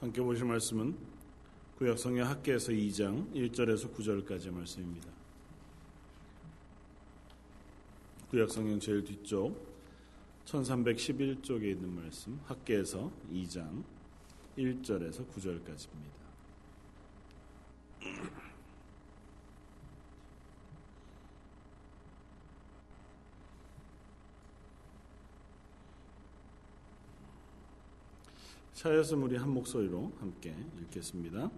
함께 보실 말씀은 구약성경 학계에서 2장 1절에서 9절까지 말씀입니다. 구약성경 제일 뒤쪽 1311쪽에 있는 말씀 학계에서 2장 1절에서 9절까지입니다. 차였음 우리 한 목소리로 함께 읽겠습니다.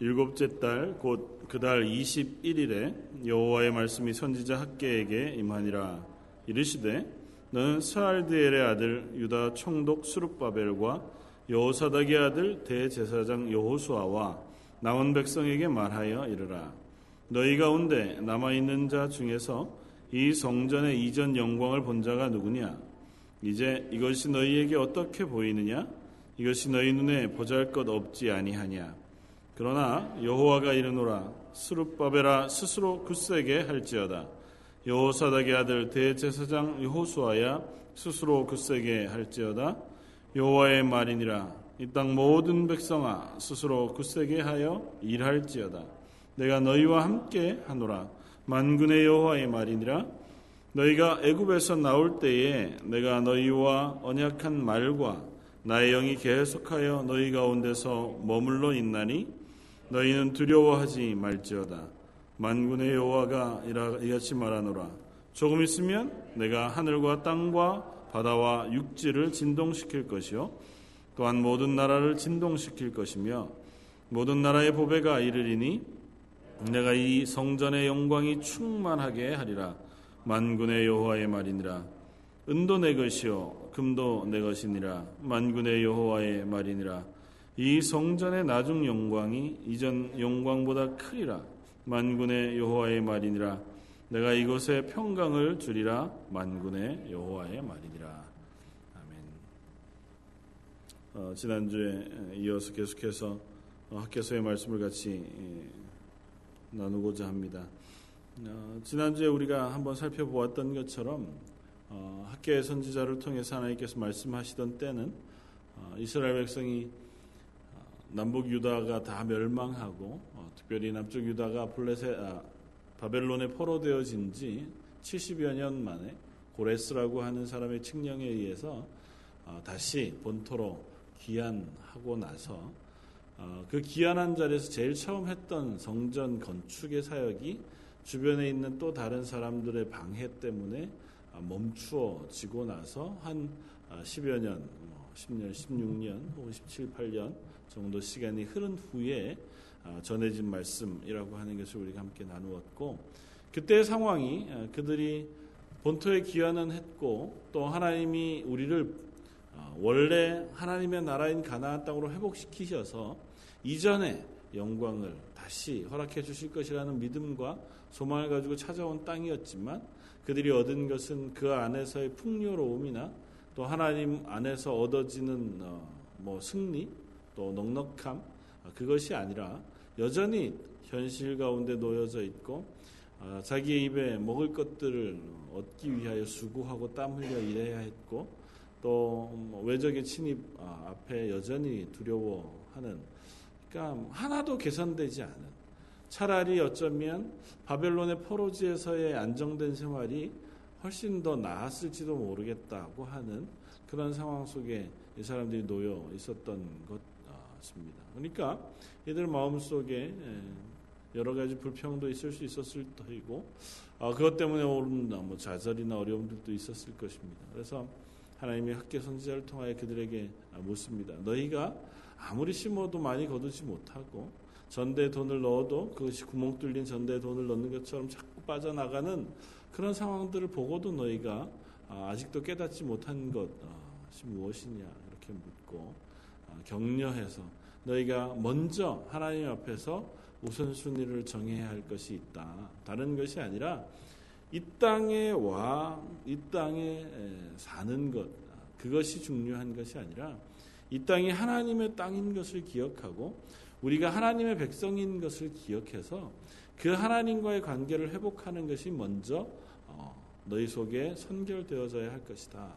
일곱째 달 곧 그 달 21일에 여호와의 말씀이 선지자 학계에게 임하니라. 이르시되 너는 스알드엘의 아들 유다 총독 수룹바벨과 여호사닥의 아들 대제사장 여호수아와 남은 백성에게 말하여 이르라. 너희 가운데 남아 있는 자 중에서 이 성전의 이전 영광을 본 자가 누구냐? 이제 이것이 너희에게 어떻게 보이느냐 이것이 너희 눈에 보잘것 없지 아니하냐? 그러나 여호와가 이르노라 스룹바벨아 스스로 굳세게 할지어다. 여호사닥의 아들 대제사장 여호수아야 스스로 굳세게 할지어다. 여호와의 말이니라 이 땅 모든 백성아 스스로 굳세게 하여 일할지어다. 내가 너희와 함께 하노라. 만군의 여호와의 말이니라. 너희가 애굽에서 나올 때에 내가 너희와 언약한 말과 나의 영이 계속하여 너희 가운데서 머물러 있나니 너희는 두려워하지 말지어다. 만군의 여호와가 이같이 말하노라. 조금 있으면 내가 하늘과 땅과 바다와 육지를 진동시킬 것이요 또한 모든 나라를 진동시킬 것이며 모든 나라의 보배가 이르리니 내가 이 성전의 영광이 충만하게 하리라. 만군의 여호와의 말이니라. 은도 내 것이요 금도 내 것이니라. 만군의 여호와의 말이니라. 이 성전의 나중 영광이 이전 영광보다 크리라. 만군의 여호와의 말이니라. 내가 이곳에 평강을 주리라. 만군의 여호와의 말이니라. 아멘. 어, 지난주에 이어서 계속해서 학교서의 말씀을 같이 나누고자 합니다. 어, 지난주에 우리가 한번 살펴보았던 것처럼 어, 학계의 선지자를 통해서 하나님께서 말씀하시던 때는 어, 이스라엘 백성이 어, 남북 유다가 다 멸망하고 어, 특별히 남쪽 유다가 블레세 아, 바벨론에 포로되어진 지 70여 년 만에 고레스라고 하는 사람의 칙령에 의해서 어, 다시 본토로 귀환하고 나서 어, 그 귀환한 자리에서 제일 처음 했던 성전 건축의 사역이 주변에 있는 또 다른 사람들의 방해 때문에 아, 멈추어지고 나서 한 10여 아, 년, 10년, 뭐 16년 혹은 17, 8년 정도 시간이 흐른 후에 아, 전해진 말씀이라고 하는 것을 우리가 함께 나누었고 그때의 상황이 그들이 본토에 귀환은 했고 또 하나님이 우리를 원래 하나님의 나라인 가나안 땅으로 회복시키셔서 이전의 영광을 다시 허락해 주실 것이라는 믿음과 소망을 가지고 찾아온 땅이었지만 그들이 얻은 것은 그 안에서의 풍요로움이나 또 하나님 안에서 얻어지는 어, 뭐 승리 또 넉넉함 아, 그것이 아니라 여전히 현실 가운데 놓여져 있고 아, 자기의 입에 먹을 것들을 얻기 위하여 수고하고 땀 흘려 일해야 했고 또뭐 외적의 침입 아, 앞에 여전히 두려워하는 그러니까 하나도 개선되지 않은 차라리 어쩌면 바벨론의 포로지에서의 안정된 생활이 훨씬 더 나았을지도 모르겠다고 하는 그런 상황 속에 이 사람들이 놓여 있었던 것 같습니다. 그러니까 이들 마음속에 여러 가지 불평도 있을 수 있었을 터이고 아, 그것 때문에 오는 뭐 좌절이나 어려움들도 있었을 것입니다. 그래서 하나님이 학계 선지자를 통하여 그들에게 묻습니다. 너희가 아무리 심어도 많이 거두지 못하고 전대에 돈을 넣어도 그것이 구멍 뚫린 전대에 돈을 넣는 것처럼 자꾸 빠져나가는 그런 상황들을 보고도 너희가 아, 아직도 깨닫지 못한 것이 무엇이냐 이렇게 묻고 아, 격려해서 너희가 먼저 하나님 앞에서 우선순위를 정해야 할 것이 있다. 다른 것이 아니라 이 땅에 와, 이 땅에 사는 것, 그것이 중요한 것이 아니라 이 땅이 하나님의 땅인 것을 기억하고 우리가 하나님의 백성인 것을 기억해서 그 하나님과의 관계를 회복하는 것이 먼저 어, 너희 속에 선결되어져야 할 것이다.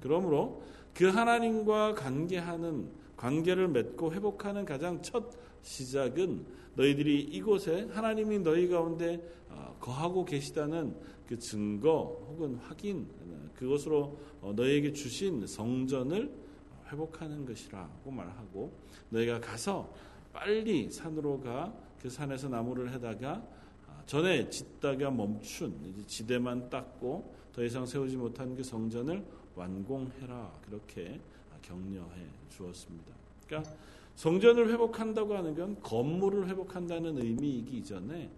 그러므로 그 하나님과 관계하는 관계를 맺고 회복하는 가장 첫 시작은 너희들이 이곳에 하나님이 너희 가운데 어, 거하고 계시다는 그 증거 혹은 확인 그것으로 어, 너희에게 주신 성전을 회복하는 것이라고 말하고 너희가 가서 빨리 산으로 가 그 산에서 나무를 해다가 아, 전에 짓다가 멈춘 지대만 닦고 더 이상 세우지 못한 그 성전을 완공해라 그렇게 격려해 주었습니다. 그러니까 성전을 회복한다고 하는 건 건물을 회복한다는 의미이기 이전에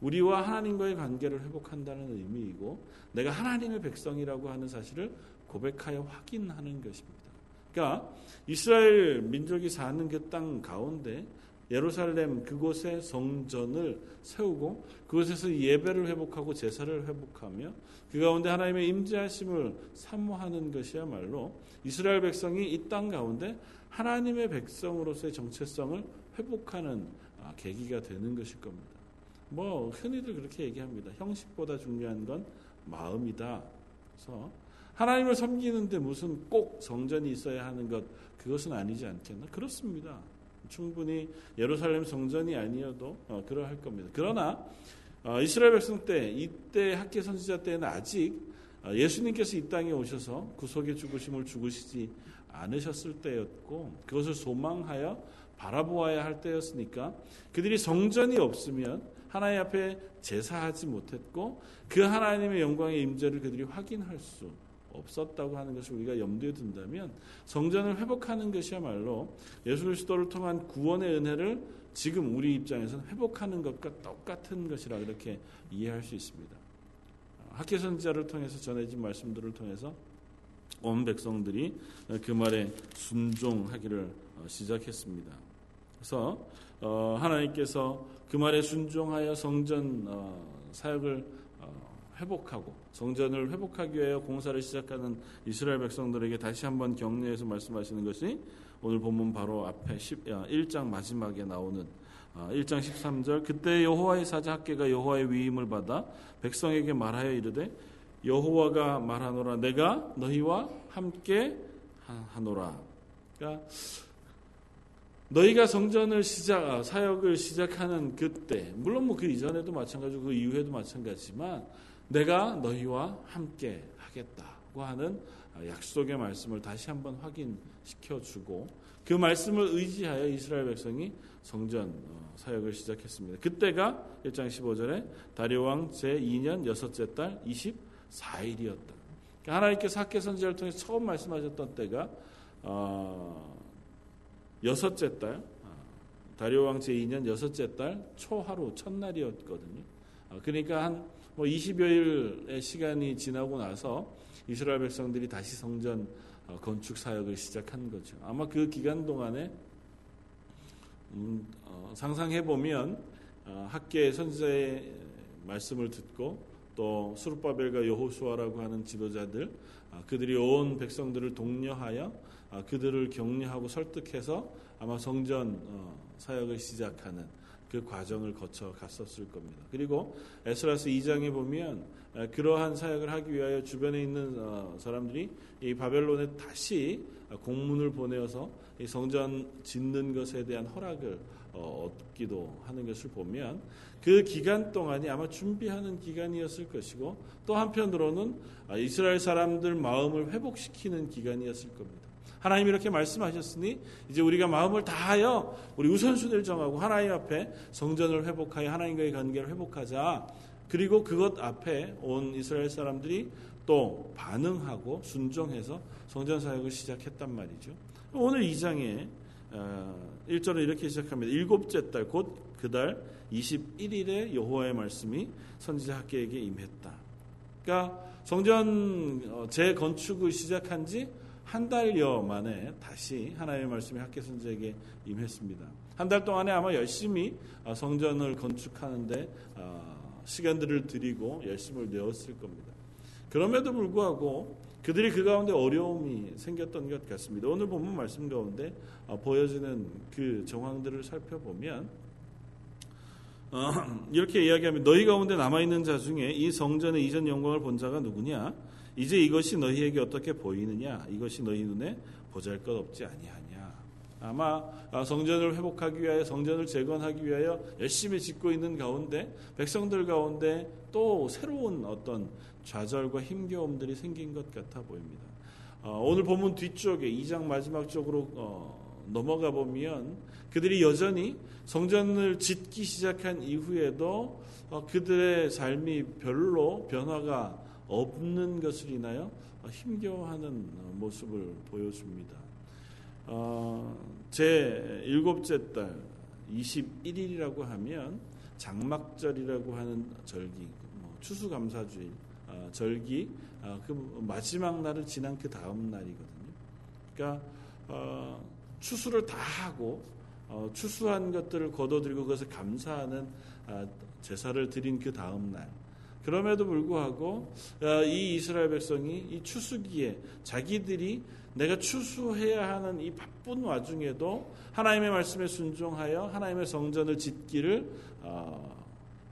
우리와 하나님과의 관계를 회복한다는 의미이고 내가 하나님의 백성이라고 하는 사실을 고백하여 확인하는 것입니다. 그러니까 이스라엘 민족이 사는 그 땅 가운데 예루살렘 그곳에 성전을 세우고 그곳에서 예배를 회복하고 제사를 회복하며 그 가운데 하나님의 임재하심을 사모하는 것이야말로 이스라엘 백성이 이 땅 가운데 하나님의 백성으로서의 정체성을 회복하는 아, 계기가 되는 것일 겁니다. 뭐 흔히들 그렇게 얘기합니다. 형식보다 중요한 건 마음이다. 그래서 하나님을 섬기는데 무슨 꼭 성전이 있어야 하는 것 그것은 아니지 않겠나? 그렇습니다. 충분히 예루살렘 성전이 아니어도 어, 그러할 겁니다. 그러나 어, 이스라엘 백성 때 이때 학계 선지자 때는 아직 어, 예수님께서 이 땅에 오셔서 구속의 죽으심을 죽으시지 않으셨을 때였고 그것을 소망하여 바라보아야 할 때였으니까 그들이 성전이 없으면 하나님 앞에 제사하지 못했고 그 하나님의 영광의 임재를 그들이 확인할 수 없었다고 하는 것을 우리가 염두에 둔다면 성전을 회복하는 것이야말로 예수 그리스도를 통한 구원의 은혜를 지금 우리 입장에서는 회복하는 것과 똑같은 것이라 그렇게 이해할 수 있습니다. 학계 선지자를 통해서 전해진 말씀들을 통해서 온 백성들이 그 말에 순종하기를 시작했습니다. 그래서 어, 하나님께서 그 말에 순종하여 성전 어, 사역을 어, 회복하고 성전을 회복하기 위하여 공사를 시작하는 이스라엘 백성들에게 다시 한번 격려해서 말씀하시는 것이 오늘 본문 바로 앞에 10, 1장 마지막에 나오는 1장 13절 그때 여호와의 사자 학계가 여호와의 위임을 받아 백성에게 말하여 이르되 여호와가 말하노라 내가 너희와 함께 하노라. 그러니까 너희가 성전을 시작 아, 사역을 시작하는 그때 물론 뭐 그 이전에도 마찬가지고 그 이후에도 마찬가지지만 내가 너희와 함께 하겠다고 하는 약속의 말씀을 다시 한번 확인시켜 주고 그 말씀을 의지하여 이스라엘 백성이 성전 어, 사역을 시작했습니다. 그때가 1장 15절에 다리오 왕 제2년 여섯째 달 24일이었다. 그러니까 하나님께서 학계 선지자를 통해 처음 말씀하셨던 때가 어, 여섯째 달 어, 다리오 왕 제2년 여섯째 달 초하루 첫날이었거든요. 어, 그러니까 한 뭐 20여일의 시간이 지나고 나서 이스라엘 백성들이 다시 성전 어, 건축 사역을 시작한 거죠. 아마 그 기간 동안에 음, 어, 상상해 보면 어, 학계 선지자의 말씀을 듣고 또 수르바벨과 여호수아라고 하는 지도자들 아, 그들이 온 백성들을 독려하여 아, 그들을 격려하고 설득해서 아마 성전 어, 사역을 시작하는 그 과정을 거쳐 갔었을 겁니다. 그리고 에스라스 2장에 보면 그러한 사역을 하기 위하여 주변에 있는 어, 사람들이 이 바벨론에 다시 공문을 보내어서 이 성전 짓는 것에 대한 허락을 어, 얻기도 하는 것을 보면 그 기간 동안이 아마 준비하는 기간이었을 것이고 또 한편으로는 아, 이스라엘 사람들 마음을 회복시키는 기간이었을 겁니다. 하나님 이렇게 말씀하셨으니 이제 우리가 마음을 다하여 우리 우선순위를 정하고 하나님 앞에 성전을 회복하여 하나님과의 관계를 회복하자. 그리고 그것 앞에 온 이스라엘 사람들이 또 반응하고 순종해서 성전 사역을 시작했단 말이죠. 오늘 2장에 1절은 어, 이렇게 시작합니다. 일곱째 달 곧 그 달 21일에 여호와의 말씀이 선지자 학계에게 임했다. 그러니까 성전 어, 재건축을 시작한 지 한 달여 만에 다시 하나님의 말씀이 학계 선지에게 임했습니다. 한 달 동안에 아마 열심히 어, 성전을 건축하는데 어, 시간들을 드리고 열심을 내었을 겁니다. 그럼에도 불구하고 그들이 그 가운데 어려움이 생겼던 것 같습니다. 오늘 본문 말씀 가운데 어, 보여지는 그 정황들을 살펴보면 이렇게 이야기하면 너희 가운데 남아 있는 자 중에 이 성전의 이전 영광을 본 자가 누구냐? 이제 이것이 너희에게 어떻게 보이느냐? 이것이 너희 눈에 보잘것 없지 아니하냐? 아마 아, 성전을 회복하기 위하여 성전을 재건하기 위하여 열심히 짓고 있는 가운데 백성들 가운데 또 새로운 어떤 좌절과 힘겨움들이 생긴 것 같아 보입니다. 어, 오늘 본문 뒤쪽에 2장 마지막 쪽으로 어, 넘어가 보면 그들이 여전히 성전을 짓기 시작한 이후에도 어, 그들의 삶이 별로 변화가 없는 것을 인하여 힘겨워하는 모습을 보여줍니다. 어, 제 일곱째 달 21일이라고 하면 장막절이라고 하는 절기, 뭐 추수감사주일 어, 절기 어, 그 마지막 날을 지난 그 다음 날이거든요. 그러니까 어, 추수를 다 하고 어, 추수한 것들을 거둬들이고 그것을 감사하는 아, 제사를 드린 그 다음 날. 그럼에도 불구하고 어, 이 이스라엘 백성이 이 추수기에 자기들이 내가 추수해야 하는 이 바쁜 와중에도 하나님의 말씀에 순종하여 하나님의 성전을 짓기를 어,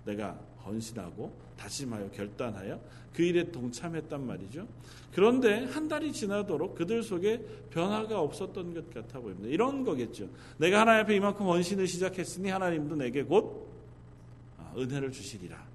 내가 헌신하고 다짐하여 결단하여 그 일에 동참했단 말이죠. 그런데 한 달이 지나도록 그들 속에 변화가 없었던 것 같아 보입니다. 이런 거겠죠. 내가 하나님 앞에 이만큼 헌신을 시작했으니 하나님도 내게 곧 아, 은혜를 주시리라.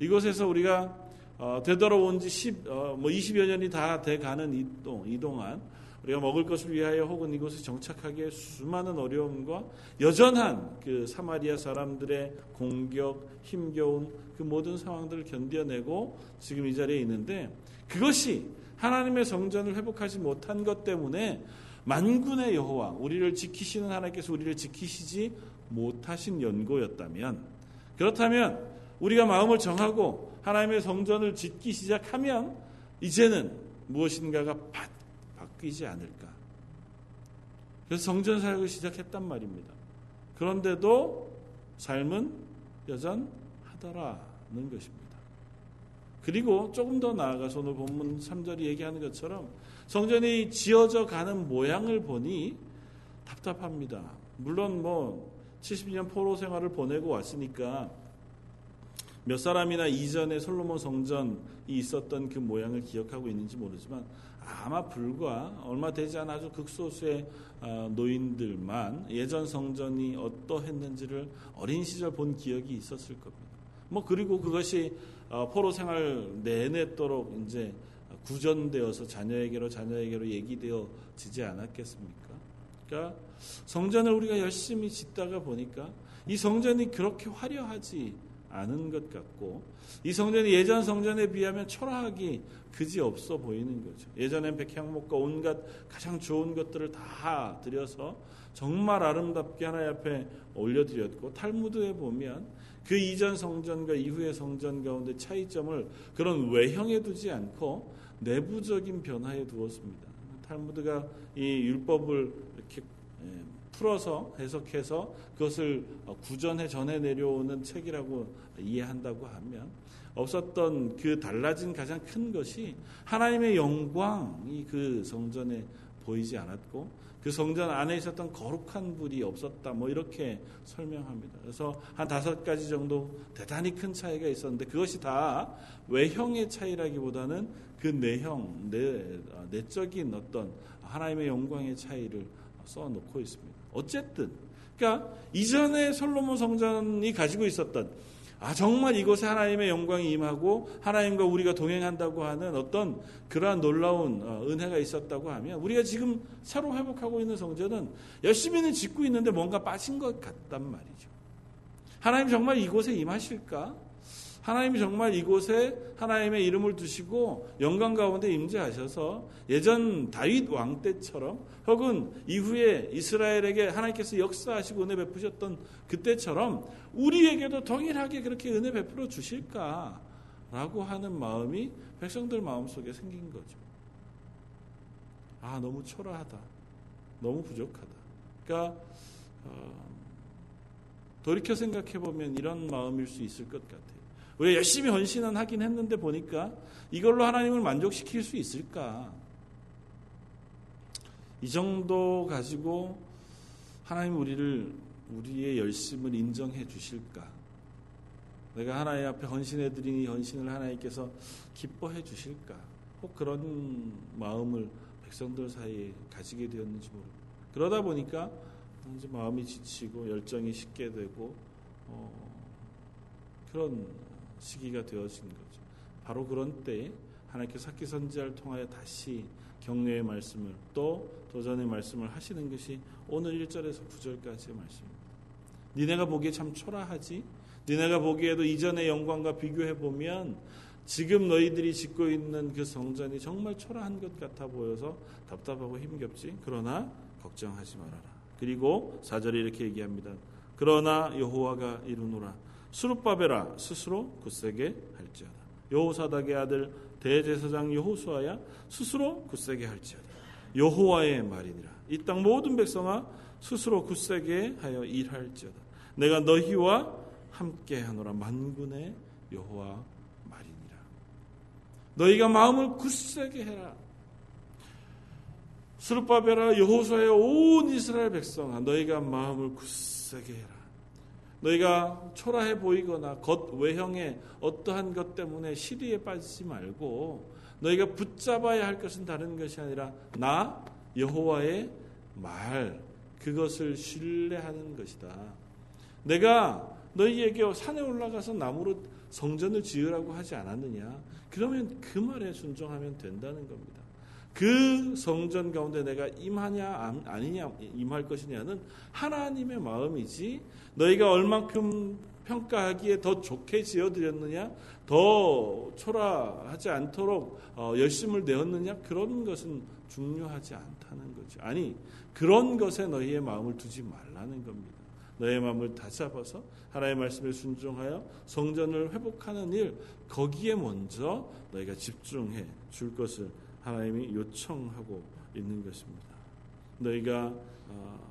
이곳에서 우리가 어, 되돌아온 지 10, 어, 뭐 20여 년이 다 돼 가는 이, 이 동안 우리가 먹을 것을 위하여 혹은 이곳에 정착하기에 수많은 어려움과 여전한 그 사마리아 사람들의 공격, 힘겨운 그 모든 상황들을 견뎌내고 지금 이 자리에 있는데 그것이 하나님의 성전을 회복하지 못한 것 때문에 만군의 여호와 우리를 지키시는 하나님께서 우리를 지키시지 못하신 연고였다면 그렇다면 우리가 마음을 정하고 하나님의 성전을 짓기 시작하면 이제는 무엇인가가 바뀌지 않을까. 그래서 성전 사역을 시작했단 말입니다. 그런데도 삶은 여전하더라는 것입니다. 그리고 조금 더 나아가서 오늘 본문 3절이 얘기하는 것처럼 성전이 지어져 가는 모양을 보니 답답합니다. 물론 뭐 70년 포로 생활을 보내고 왔으니까 몇 사람이나 이전에 솔로몬 성전이 있었던 그 모양을 기억하고 있는지 모르지만 아마 불과 얼마 되지 않아 아주 극소수의 어, 노인들만 예전 성전이 어떠했는지를 어린 시절 본 기억이 있었을 겁니다. 뭐 그리고 그것이 어, 포로 생활 내내도록 이제 구전되어서 자녀에게로 자녀에게로 얘기되어지지 않았겠습니까? 그러니까 성전을 우리가 열심히 짓다가 보니까 이 성전이 그렇게 화려하지 않은 것 같고 이 성전이 예전 성전에 비하면 초라하기 그지 없어 보이는 거죠. 예전엔 백향목과 온갖 가장 좋은 것들을 다 들여서 정말 아름답게 하나님 앞에 올려드렸고 탈무드에 보면 그 이전 성전과 이후의 성전 가운데 차이점을 그런 외형에 두지 않고 내부적인 변화에 두었습니다. 탈무드가 이 율법을 풀어서 해석해서 그것을 구전해 전해 내려오는 책이라고 이해한다고 하면 없었던 그 달라진 가장 큰 것이 하나님의 영광이 그 성전에 보이지 않았고 그 성전 안에 있었던 거룩한 불이 없었다. 뭐 이렇게 설명합니다. 그래서 한 다섯 가지 정도 대단히 큰 차이가 있었는데 그것이 다 외형의 차이라기보다는 그 내형, 내, 내적인 어떤 하나님의 영광의 차이를 써 놓고 있습니다. 어쨌든 그러니까 이전에 솔로몬 성전이 가지고 있었던 아 정말 이곳에 하나님의 영광이 임하고 하나님과 우리가 동행한다고 하는 어떤 그러한 놀라운 어, 은혜가 있었다고 하면 우리가 지금 새로 회복하고 있는 성전은 열심히는 짓고 있는데 뭔가 빠진 것 같단 말이죠. 하나님 정말 이곳에 임하실까? 하나님이 정말 이곳에 하나님의 이름을 두시고 영광 가운데 임재하셔서 예전 다윗 왕 때처럼 혹은 이후에 이스라엘에게 하나님께서 역사하시고 은혜 베푸셨던 그때처럼 우리에게도 동일하게 그렇게 은혜 베풀어 주실까라고 하는 마음이 백성들 마음속에 생긴 거죠. 아 너무 초라하다. 너무 부족하다. 그러니까 어, 돌이켜 생각해 보면 이런 마음일 수 있을 것 같아요. 우리가 열심히 헌신은 하긴 했는데 보니까 이걸로 하나님을 만족시킬 수 있을까? 이 정도 가지고 하나님 우리를 우리의 열심을 인정해 주실까? 내가 하나님 앞에 헌신해 드린 이 헌신을 하나님께서 기뻐해 주실까? 혹 그런 마음을 백성들 사이에 가지게 되었는지 모릅니다. 그러다 보니까 이제 마음이 지치고 열정이 식게 되고 어, 그런 시기가 되어진 거죠. 바로 그런 때에 하나님께서 사기 선지자를 통하여 다시 격려의 말씀을 또 도전의 말씀을 하시는 것이 오늘 1절에서 9절까지의 말씀입니다. 니네가 보기에 참 초라하지? 니네가 보기에도 이전의 영광과 비교해 보면 지금 너희들이 짓고 있는 그 성전이 정말 초라한 것 같아 보여서 답답하고 힘겹지. 그러나 걱정하지 말아라. 그리고 4절에 이렇게 얘기합니다. 그러나 여호와가 이루노라. 수룹바벨아 스스로 굳세게 할지어다. 여호사닥의 아들 대제사장 여호수아야 스스로 굳세게 할지어다. 여호와의 말이니라. 이 땅 모든 백성아 스스로 굳세게 하여 일할지어다. 내가 너희와 함께 하노라 만군의 여호와 말이니라. 너희가 마음을 굳세게 해라. 스룹바벨아 여호수아의 온 이스라엘 백성아 너희가 마음을 굳세게 해라. 너희가 초라해 보이거나 겉 외형의 어떠한 것 때문에 시리에 빠지지 말고 너희가 붙잡아야 할 것은 다른 것이 아니라 나 여호와의 말 그것을 신뢰하는 것이다. 내가 너희에게 산에 올라가서 나무로 성전을 지으라고 하지 않았느냐? 그러면 그 말에 순종하면 된다는 겁니다. 그 성전 가운데 내가 임하냐 아니냐 임할 것이냐는 하나님의 마음이지 너희가 얼만큼 평가하기에 더 좋게 지어드렸느냐 더 초라하지 않도록 어, 열심을 내었느냐 그런 것은 중요하지 않다는 거죠. 아니 그런 것에 너희의 마음을 두지 말라는 겁니다. 너의 마음을 다잡아서 하나님의 말씀에 순종하여 성전을 회복하는 일 거기에 먼저 너희가 집중해 줄 것을 하나님이 요청하고 있는 것입니다. 너희가 어,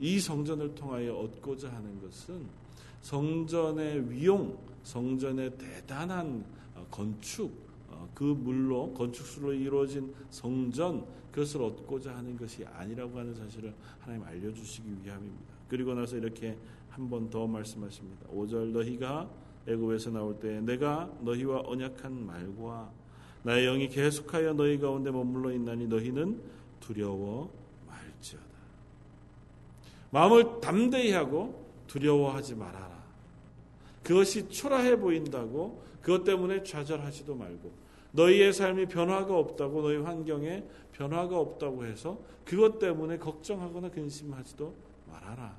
이 성전을 통하여 얻고자 하는 것은 성전의 위용, 성전의 대단한 어, 건축, 어, 그 물로 건축수로 이루어진 성전 그것을 얻고자 하는 것이 아니라고 하는 사실을 하나님 알려주시기 위함입니다. 그리고 나서 이렇게 한 번 더 말씀하십니다. 5절 너희가 애굽에서 나올 때 내가 너희와 언약한 말과 나의 영이 계속하여 너희 가운데 머물러 있나니 너희는 두려워 말지어다. 마음을 담대히 하고 두려워하지 말아라. 그것이 초라해 보인다고 그것 때문에 좌절하지도 말고 너희의 삶이 변화가 없다고 너희 환경에 변화가 없다고 해서 그것 때문에 걱정하거나 근심하지도 말아라.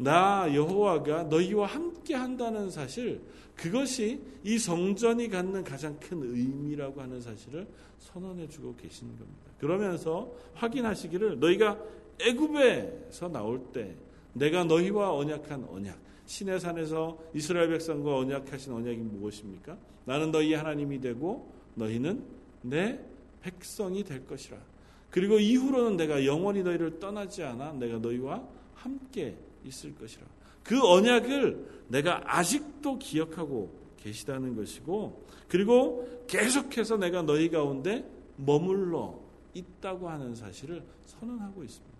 나 여호와가 너희와 함께 한다는 사실 그것이 이 성전이 갖는 가장 큰 의미라고 하는 사실을 선언해 주고 계시는 겁니다. 그러면서 확인하시기를 너희가 애굽에서 나올 때 내가 너희와 언약한 언약 신의 산에서 이스라엘 백성과 언약하신 언약이 무엇입니까? 나는 너희 하나님이 되고 너희는 내 백성이 될 것이라. 그리고 이후로는 내가 영원히 너희를 떠나지 않아 내가 너희와 함께 있을 것이라. 그 언약을 내가 아직도 기억하고 계시다는 것이고, 그리고 계속해서 내가 너희 가운데 머물러 있다고 하는 사실을 선언하고 있습니다.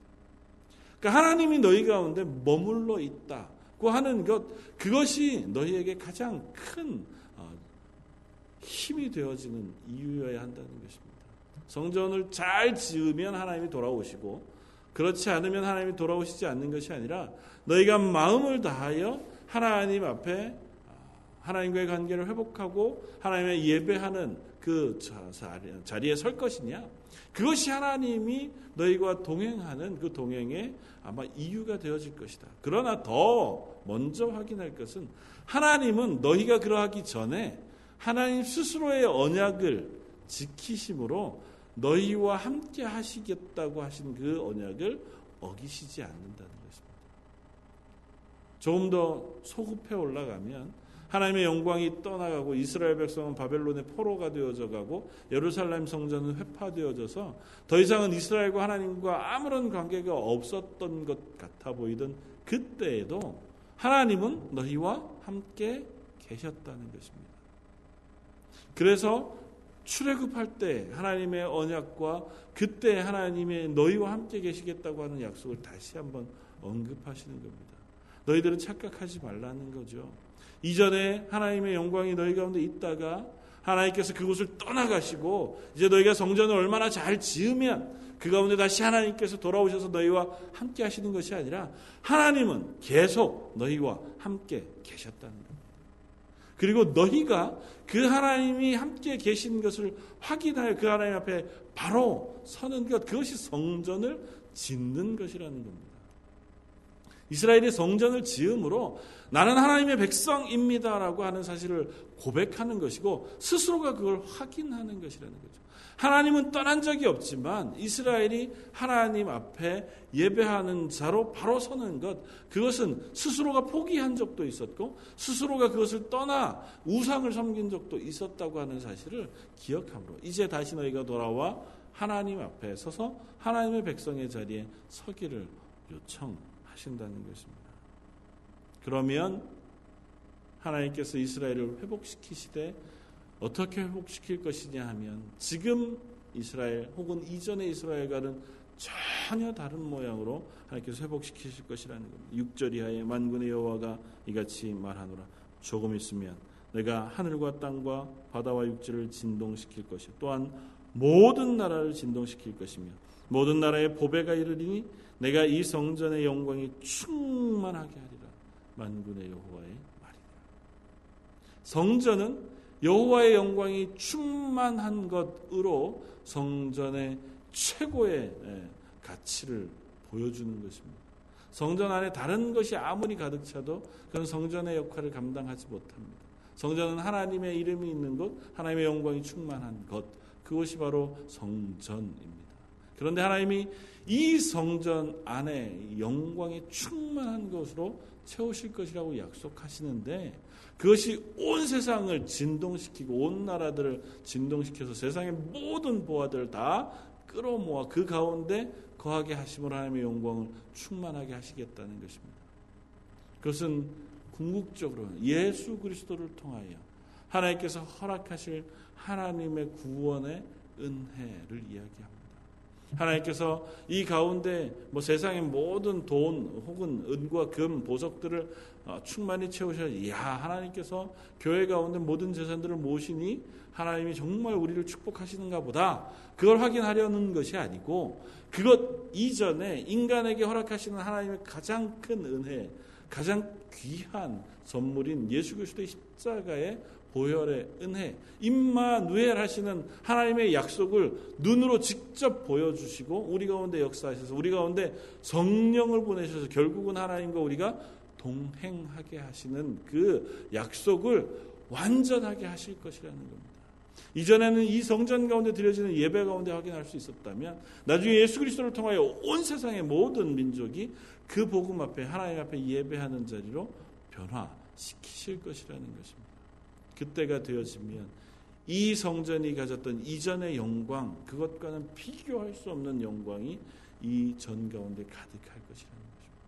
그러니까 하나님이 너희 가운데 머물러 있다고 하는 것, 그것이 너희에게 가장 큰 어, 힘이 되어지는 이유여야 한다는 것입니다. 성전을 잘 지으면 하나님이 돌아오시고, 그렇지 않으면 하나님이 돌아오시지 않는 것이 아니라 너희가 마음을 다하여 하나님 앞에 하나님과의 관계를 회복하고 하나님의 예배하는 그 자리에 설 것이냐? 그것이 하나님이 너희와 동행하는 그 동행의 아마 이유가 되어질 것이다. 그러나 더 먼저 확인할 것은 하나님은 너희가 그러하기 전에 하나님 스스로의 언약을 지키심으로 너희와 함께 하시겠다고 하신 그 언약을 어기시지 않는다는. 조금 더 소급해 올라가면 하나님의 영광이 떠나가고 이스라엘 백성은 바벨론의 포로가 되어져 가고 예루살렘 성전은 회파되어져서 더 이상은 이스라엘과 하나님과 아무런 관계가 없었던 것 같아 보이던 그때에도 하나님은 너희와 함께 계셨다는 것입니다. 그래서 출애굽할 때 하나님의 언약과 그때 하나님의 너희와 함께 계시겠다고 하는 약속을 다시 한번 언급하시는 겁니다. 너희들은 착각하지 말라는 거죠. 이전에 하나님의 영광이 너희 가운데 있다가 하나님께서 그곳을 떠나가시고 이제 너희가 성전을 얼마나 잘 지으면 그 가운데 다시 하나님께서 돌아오셔서 너희와 함께 하시는 것이 아니라 하나님은 계속 너희와 함께 계셨다는 겁니다. 그리고 너희가 그 하나님이 함께 계신 것을 확인하여 그 하나님 앞에 바로 서는 것, 그것이 성전을 짓는 것이라는 겁니다. 이스라엘이 성전을 지음으로 나는 하나님의 백성입니다라고 하는 사실을 고백하는 것이고 스스로가 그걸 확인하는 것이라는 거죠. 하나님은 떠난 적이 없지만 이스라엘이 하나님 앞에 예배하는 자로 바로 서는 것, 그것은 스스로가 포기한 적도 있었고, 스스로가 그것을 떠나 우상을 섬긴 적도 있었다고 하는 사실을 기억함으로, 이제 다시 너희가 돌아와 하나님 앞에 서서 하나님의 백성의 자리에 서기를 요청 하신다는 것입니다. 그러면 하나님께서 이스라엘을 회복시키시되 어떻게 회복시킬 것이냐 하면 지금 이스라엘 혹은 이전의 이스라엘과는 전혀 다른 모양으로 하나님께서 회복시키실 것이라는 겁니다. 6절 이하에 만군의 여호와가 이같이 말하노라 조금 있으면 내가 하늘과 땅과 바다와 육지를 진동시킬 것이요 또한 모든 나라를 진동시킬 것이며 모든 나라의 보배가 이르리니 내가 이 성전의 영광이 충만하게 하리라 만군의 여호와의 말이다. 성전은 여호와의 영광이 충만한 것으로 성전의 최고의 예, 가치를 보여주는 것입니다. 성전 안에 다른 것이 아무리 가득 차도 그건 성전의 역할을 감당하지 못합니다. 성전은 하나님의 이름이 있는 곳, 하나님의 영광이 충만한 것, 그것이 바로 성전입니다. 그런데 하나님이 이 성전 안에 영광이 충만한 것으로 채우실 것이라고 약속하시는데 그것이 온 세상을 진동시키고 온 나라들을 진동시켜서 세상의 모든 보화들을 다 끌어모아 그 가운데 거하게 하심으로 하나님의 영광을 충만하게 하시겠다는 것입니다. 그것은 궁극적으로 예수 그리스도를 통하여 하나님께서 허락하실 하나님의 구원의 은혜를 이야기합니다. 하나님께서 이 가운데 뭐 세상의 모든 돈 혹은 은과 금 보석들을 어, 충만히 채우셔야 야 하나님께서 교회 가운데 모든 재산들을 모시니 하나님이 정말 우리를 축복하시는가 보다. 그걸 확인하려는 것이 아니고 그것 이전에 인간에게 허락하시는 하나님의 가장 큰 은혜 가장 귀한 선물인 예수 그리스도의 십자가의 보혈의 은혜, 임마누엘 하시는 하나님의 약속을 눈으로 직접 보여주시고 우리 가운데 역사하셔서 우리 가운데 성령을 보내셔서 결국은 하나님과 우리가 동행하게 하시는 그 약속을 완전하게 하실 것이라는 겁니다. 이전에는 이 성전 가운데 드려지는 예배 가운데 확인할 수 있었다면 나중에 예수 그리스도를 통하여 온 세상의 모든 민족이 그 복음 앞에 하나님 앞에 예배하는 자리로 변화시키실 것이라는 것입니다. 그때가 되어지면 이 성전이 가졌던 이전의 영광 그것과는 비교할 수 없는 영광이 이 전 가운데 가득할 것이라는 것입니다.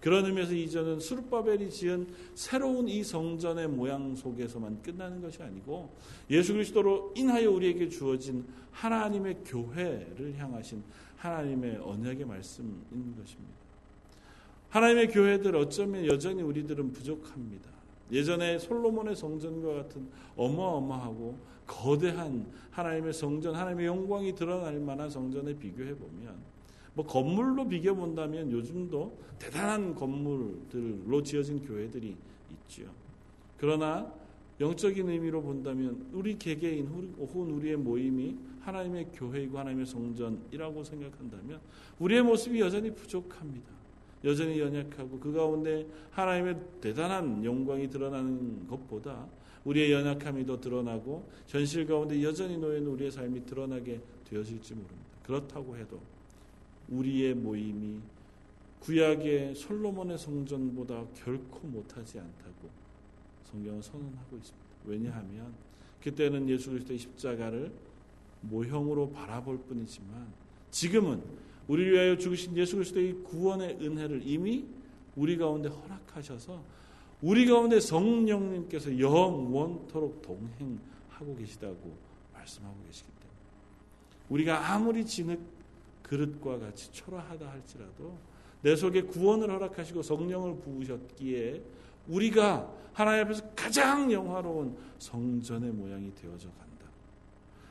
그런 의미에서 이전은 수르바벨이 지은 새로운 이 성전의 모양 속에서만 끝나는 것이 아니고 예수 그리스도로 인하여 우리에게 주어진 하나님의 교회를 향하신 하나님의 언약의 말씀인 것입니다. 하나님의 교회들 어쩌면 여전히 우리들은 부족합니다. 예전에 솔로몬의 성전과 같은 어마어마하고 거대한 하나님의 성전, 하나님의 영광이 드러날 만한 성전에 비교해 보면 뭐 건물로 비교 본다면 요즘도 대단한 건물들로 지어진 교회들이 있죠. 그러나 영적인 의미로 본다면 우리 개개인 혹은 우리의 모임이 하나님의 교회이고 하나님의 성전이라고 생각한다면 우리의 모습이 여전히 부족합니다. 여전히 연약하고 그 가운데 하나님의 대단한 영광이 드러나는 것보다 우리의 연약함이 더 드러나고 현실 가운데 여전히 있는 우리의 삶이 드러나게 되어질지 모릅니다. 그렇다고 해도 우리의 모임이 구약의 솔로몬의 성전보다 결코 못하지 않다고 성경은 선언하고 있습니다. 왜냐하면 그때는 예수 그리스도의 십자가를 모형으로 바라볼 뿐이지만 지금은 우리를 위하여 죽으신 예수 그리스도의 구원의 은혜를 이미 우리 가운데 허락하셔서 우리 가운데 성령님께서 영원토록 동행하고 계시다고 말씀하고 계시기 때문에 우리가 아무리 진흙 그릇과 같이 초라하다 할지라도 내 속에 구원을 허락하시고 성령을 부으셨기에 우리가 하나님 앞에서 가장 영화로운 성전의 모양이 되어져 간다.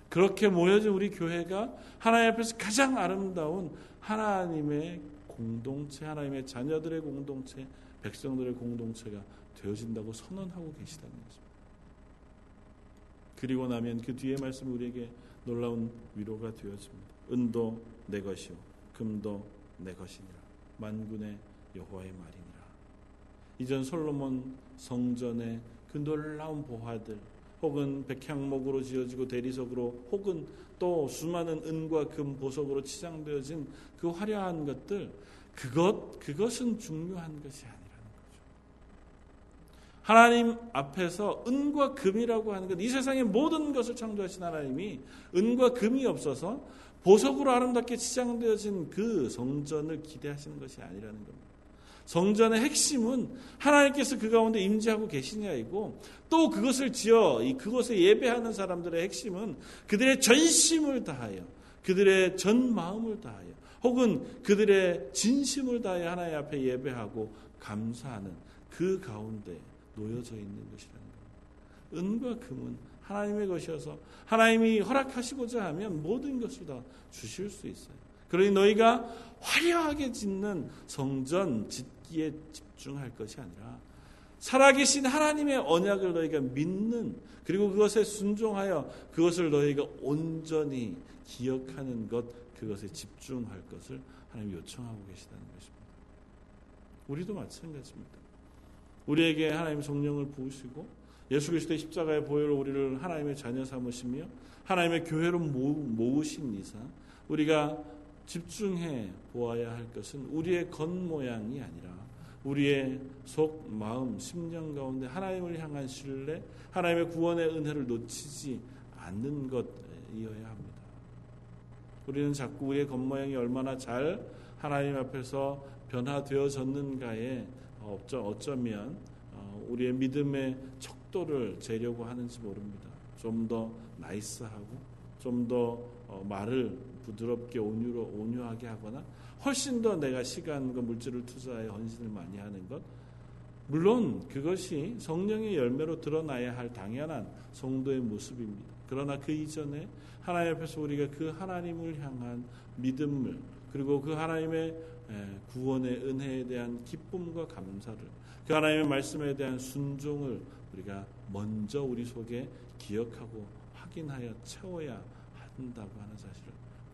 그렇게 모여진 우리 교회가 하나님 앞에서 가장 아름다운 하나님의 공동체, 하나님의 자녀들의 공동체, 백성들의 공동체가 되어진다고 선언하고 계시다는 것입니다. 그리고 나면 그 뒤에 말씀 우리에게 놀라운 위로가 되어집니다. 은도 내 것이요 금도 내 것이니라 만군의 여호와의 말이니라. 이전 솔로몬 성전의 그 놀라운 보화들 혹은 백향목으로 지어지고 대리석으로 혹은 또 수많은 은과 금 보석으로 치장되어진 그 화려한 것들 그것 그것은 중요한 것이 아니라는 거죠. 하나님 앞에서 은과 금이라고 하는 것, 이 세상의 모든 것을 창조하신 하나님이 은과 금이 없어서 보석으로 아름답게 치장되어진 그 성전을 기대하시는 것이 아니라는 겁니다. 성전의 핵심은 하나님께서 그 가운데 임재하고 계시냐이고 또 그것을 지어 그곳에 예배하는 사람들의 핵심은 그들의 전심을 다하여 그들의 전 마음을 다하여 혹은 그들의 진심을 다해 하나님 앞에 예배하고 감사하는 그 가운데 놓여져 있는 것이라는 겁니다. 은과 금은 하나님의 것이어서 하나님이 허락하시고자 하면 모든 것을 다 주실 수 있어요. 그러니 너희가 화려하게 짓는 성전 짓기에 집중할 것이 아니라 살아계신 하나님의 언약을 너희가 믿는 그리고 그것에 순종하여 그것을 너희가 온전히 기억하는 것 그것에 집중할 것을 하나님 요청하고 계시다는 것입니다. 우리도 마찬가지입니다. 우리에게 하나님 성령을 부으시고 예수 그리스도의 십자가의 보혈로 우리를 하나님의 자녀 삼으시며 하나님의 교회로 모으신 이상 우리가 집중해 보아야 할 것은 우리의 겉모양이 아니라 우리의 속, 마음, 심령 가운데 하나님을 향한 신뢰, 하나님의 구원의 은혜를 놓치지 않는 것이어야 합니다. 우리는 자꾸 우리의 겉모양이 얼마나 잘 하나님 앞에서 변화되어졌는가에 어쩌면 어, 우리의 믿음의 척도를 재려고 하는지 모릅니다. 좀 더 나이스하고 좀더 어, 말을 부드럽게 온유로 온유하게 하거나 훨씬 더 내가 시간과 물질을 투자해 헌신을 많이 하는 것 물론 그것이 성령의 열매로 드러나야 할 당연한 성도의 모습입니다. 그러나 그 이전에 하나님 앞에서 우리가 그 하나님을 향한 믿음을 그리고 그 하나님의 구원의 은혜에 대한 기쁨과 감사를 그 하나님의 말씀에 대한 순종을 우리가 먼저 우리 속에 기억하고 확인하여 채워야 한다고 하는 사실을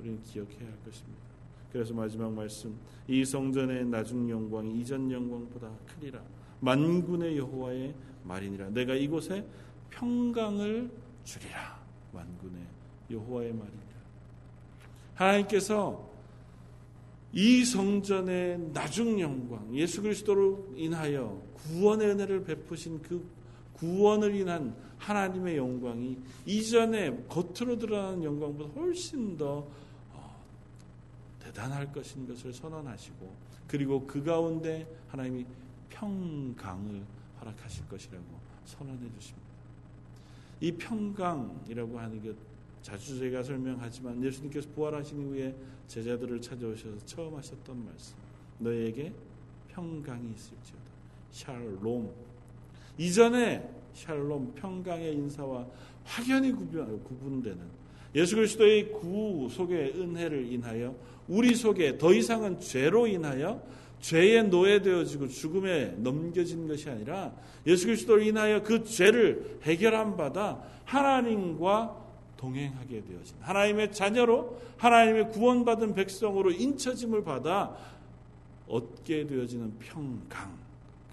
우리는 기억해야 할 것입니다. 그래서 마지막 말씀. 이 성전의 나중 영광이 이전 영광보다 크리라. 만군의 여호와의 말이니라. 내가 이곳에 평강을 주리라. 만군의 여호와의 말이니라. 하나님께서 이 성전의 나중 영광 예수 그리스도로 인하여 구원의 은혜를 베푸신 그 구원을 인한 하나님의 영광이 이전에 겉으로 드러나는 영광보다 훨씬 더 어, 대단할 것인 것을 선언하시고 그리고 그 가운데 하나님이 평강을 허락하실 것이라고 선언해 주십니다. 이 평강이라고 하는 게 자주 제가 설명하지만 예수님께서 부활하신 이후에 제자들을 찾아오셔서 처음 하셨던 말씀. 너에게 평강이 있을지어다. 샬롬. 이전에 샬롬 평강의 인사와 확연히 구분되는 예수 그리스도의 구 속의 은혜를 인하여 우리 속에 더 이상은 죄로 인하여 죄에 노예되어지고 죽음에 넘겨진 것이 아니라 예수 그리스도를 인하여 그 죄를 해결한 바다 하나님과 동행하게 되어진 하나님의 자녀로 하나님의 구원받은 백성으로 인쳐짐을 받아 얻게 되어지는 평강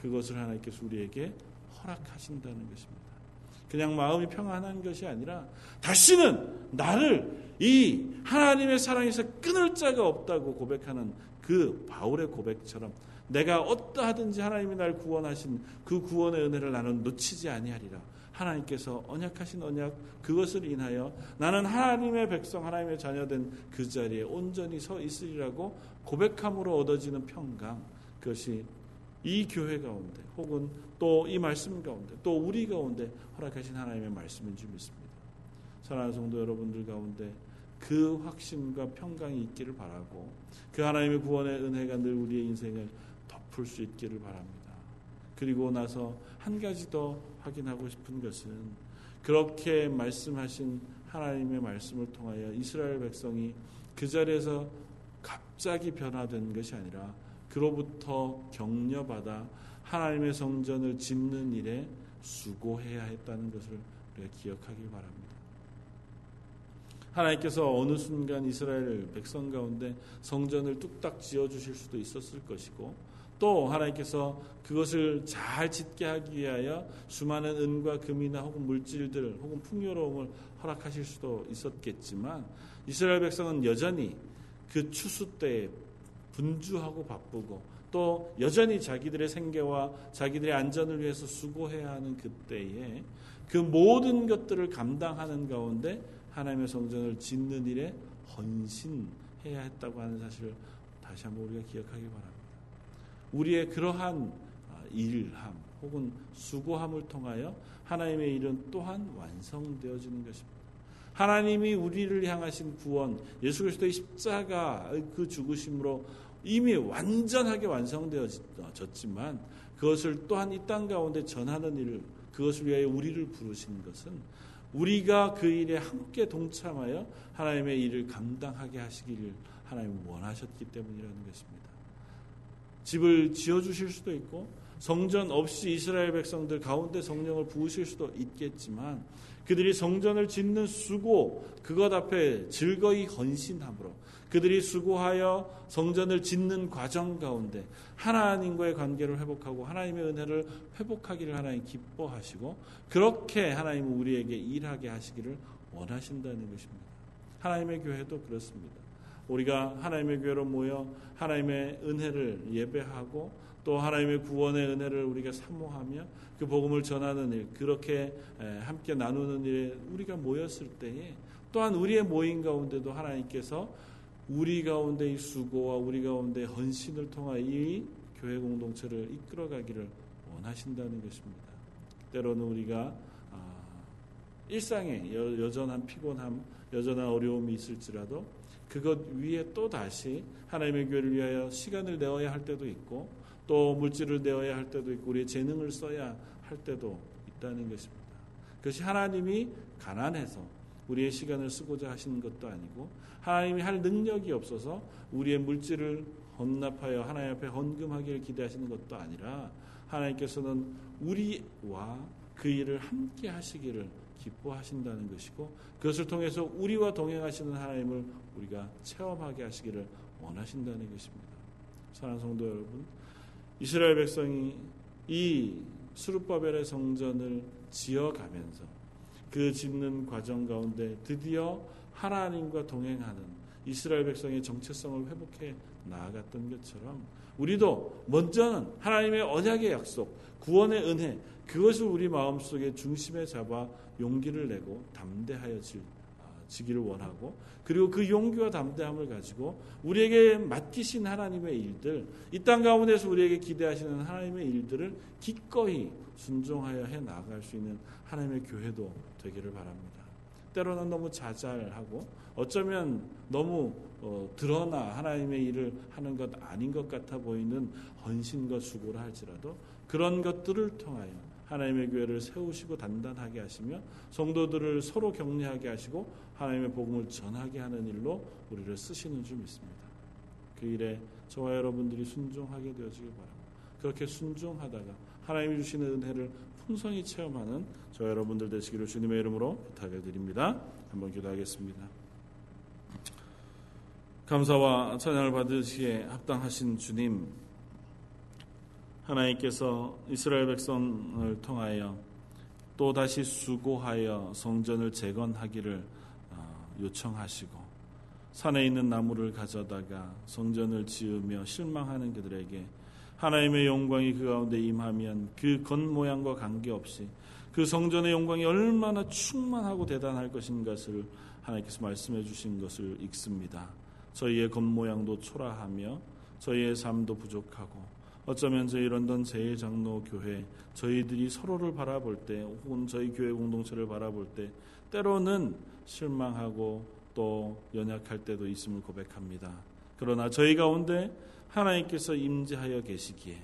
그것을 하나님께서 우리에게 허락하신다는 것입니다. 그냥 마음이 평안한 것이 아니라 다시는 나를 이 하나님의 사랑에서 끊을 자가 없다고 고백하는 그 바울의 고백처럼 내가 어떠하든지 하나님이 날 구원하신 그 구원의 은혜를 나는 놓치지 아니하리라. 하나님께서 언약하신 언약 그것을 인하여 나는 하나님의 백성 하나님의 자녀된 그 자리에 온전히 서 있으리라고 고백함으로 얻어지는 평강 그것이 이 교회 가운데 혹은 또 이 말씀 가운데 또 우리 가운데 허락하신 하나님의 말씀인 줄 믿습니다. 사랑하는 성도 여러분들 가운데 그 확신과 평강이 있기를 바라고 그 하나님의 구원의 은혜가 늘 우리의 인생을 덮을 수 있기를 바랍니다. 그리고 나서 한 가지 더 확인하고 싶은 것은 그렇게 말씀하신 하나님의 말씀을 통하여 이스라엘 백성이 그 자리에서 갑자기 변화된 것이 아니라 그로부터 격려받아 하나님의 성전을 짓는 일에 수고해야 했다는 것을 우리가 기억하길 바랍니다. 하나님께서 어느 순간 이스라엘 백성 가운데 성전을 뚝딱 지어 주실 수도 있었을 것이고 또 하나님께서 그것을 잘 짓게 하기 위하여 수많은 은과 금이나 혹은 물질들 혹은 풍요로움을 허락하실 수도 있었겠지만 이스라엘 백성은 여전히 그 추수 때에 분주하고 바쁘고 또 여전히 자기들의 생계와 자기들의 안전을 위해서 수고해야 하는 그때에 그 모든 것들을 감당하는 가운데 하나님의 성전을 짓는 일에 헌신해야 했다고 하는 사실을 다시 한번 우리가 기억하기 바랍니다. 우리의 그러한 아, 일함 혹은 수고함을 통하여 하나님의 일은 또한 완성되어지는 것입니다. 하나님이 우리를 향하신 구원, 예수 그리스도의 십자가 그 죽으심으로 이미 완전하게 완성되어졌지만 그것을 또한 이 땅 가운데 전하는 일, 그것을 위하여 우리를 부르신 것은 우리가 그 일에 함께 동참하여 하나님의 일을 감당하게 하시기를 하나님 원하셨기 때문이라는 것입니다. 집을 지어 주실 수도 있고 성전 없이 이스라엘 백성들 가운데 성령을 부으실 수도 있겠지만 그들이 성전을 짓는 수고 그것 앞에 즐거이 헌신함으로 그들이 수고하여 성전을 짓는 과정 가운데 하나님과의 관계를 회복하고 하나님의 은혜를 회복하기를 하나님 기뻐하시고 그렇게 하나님은 우리에게 일하게 하시기를 원하신다는 것입니다. 하나님의 교회도 그렇습니다. 우리가 하나님의 교회로 모여 하나님의 은혜를 예배하고 또 하나님의 구원의 은혜를 우리가 사모하며 그 복음을 전하는 일, 그렇게 함께 나누는 일에 우리가 모였을 때에 또한 우리의 모임 가운데도 하나님께서 우리 가운데 이 수고와 우리 가운데 헌신을 통하여 이 교회 공동체를 이끌어가기를 원하신다는 것입니다. 때로는 우리가 아, 일상에 여전한 피곤함, 여전한 어려움이 있을지라도 그것 위에 또 다시 하나님의 교회를 위하여 시간을 내어야 할 때도 있고 또 물질을 내어야 할 때도 있고 우리의 재능을 써야 할 때도 있다는 것입니다. 그것이 하나님이 가난해서 우리의 시간을 쓰고자 하시는 것도 아니고 하나님이 할 능력이 없어서 우리의 물질을 헌납하여 하나님 앞에 헌금하기를 기대하시는 것도 아니라 하나님께서는 우리와 그 일을 함께 하시기를 기뻐하신다는 것이고 그것을 통해서 우리와 동행하시는 하나님을 우리가 체험하게 하시기를 원하신다는 것입니다. 사랑하는 성도 여러분, 이스라엘 백성이 이 수르바벨의 성전을 지어가면서 그 짓는 과정 가운데 드디어 하나님과 동행하는 이스라엘 백성의 정체성을 회복해 나아갔던 것처럼 우리도 먼저는 하나님의 언약의 약속, 구원의 은혜, 그것을 우리 마음속에 중심에 잡아 용기를 내고 담대하여 지기를 원하고 그리고 그 용기와 담대함을 가지고 우리에게 맡기신 하나님의 일들 이 땅 가운데서 우리에게 기대하시는 하나님의 일들을 기꺼이 순종하여 해 나갈 수 있는 하나님의 교회도 되기를 바랍니다. 때로는 너무 자잘하고 어쩌면 너무 어, 드러나 하나님의 일을 하는 것 아닌 것 같아 보이는 헌신과 수고를 할지라도 그런 것들을 통하여 하나님의 교회를 세우시고 단단하게 하시며 성도들을 서로 격려하게 하시고 하나님의 복음을 전하게 하는 일로 우리를 쓰시는 줄 믿습니다. 그 일에 저와 여러분들이 순종하게 되어지길 바랍니다. 그렇게 순종하다가 하나님이 주시는 은혜를 풍성히 체험하는 저 여러분들 되시기를 주님의 이름으로 부탁을 드립니다. 한번 기도하겠습니다. 감사와 찬양을 받으시기에 합당하신 주님, 하나님께서 이스라엘 백성을 통하여 또 다시 수고하여 성전을 재건하기를 어, 요청하시고 산에 있는 나무를 가져다가 성전을 지으며 실망하는 그들에게 하나님의 영광이 그 가운데 임하면 그 겉모양과 관계없이 그 성전의 영광이 얼마나 충만하고 대단할 것인 것을 하나님께서 말씀해 주신 것을 읽습니다. 저희의 겉모양도 초라하며 저희의 삶도 부족하고 어쩌면 저희 런던 제일장로 교회 저희들이 서로를 바라볼 때 혹은 저희 교회 공동체를 바라볼 때 때로는 실망하고 또 연약할 때도 있음을 고백합니다. 그러나 저희 가운데 하나님께서 임재하여 계시기에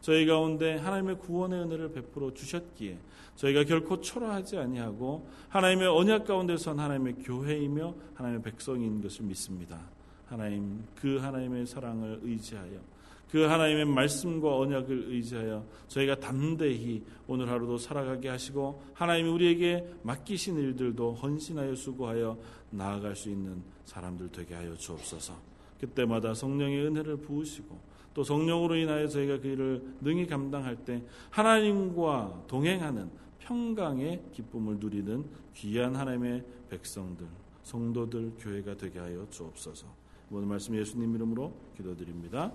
저희 가운데 하나님의 구원의 은혜를 베풀어 주셨기에 저희가 결코 초라하지 아니하고 하나님의 언약 가운데선 하나님의 교회이며 하나님의 백성인 것을 믿습니다. 하나님 그 하나님의 사랑을 의지하여 그 하나님의 말씀과 언약을 의지하여 저희가 담대히 오늘 하루도 살아가게 하시고 하나님이 우리에게 맡기신 일들도 헌신하여 수고하여 나아갈 수 있는 사람들 되게 하여 주옵소서. 그때마다 성령의 은혜를 부으시고 또 성령으로 인하여 저희가 그 일을 능히 감당할 때 하나님과 동행하는 평강의 기쁨을 누리는 귀한 하나님의 백성들, 성도들, 교회가 되게 하여 주옵소서. 오늘 말씀 예수님 이름으로 기도드립니다.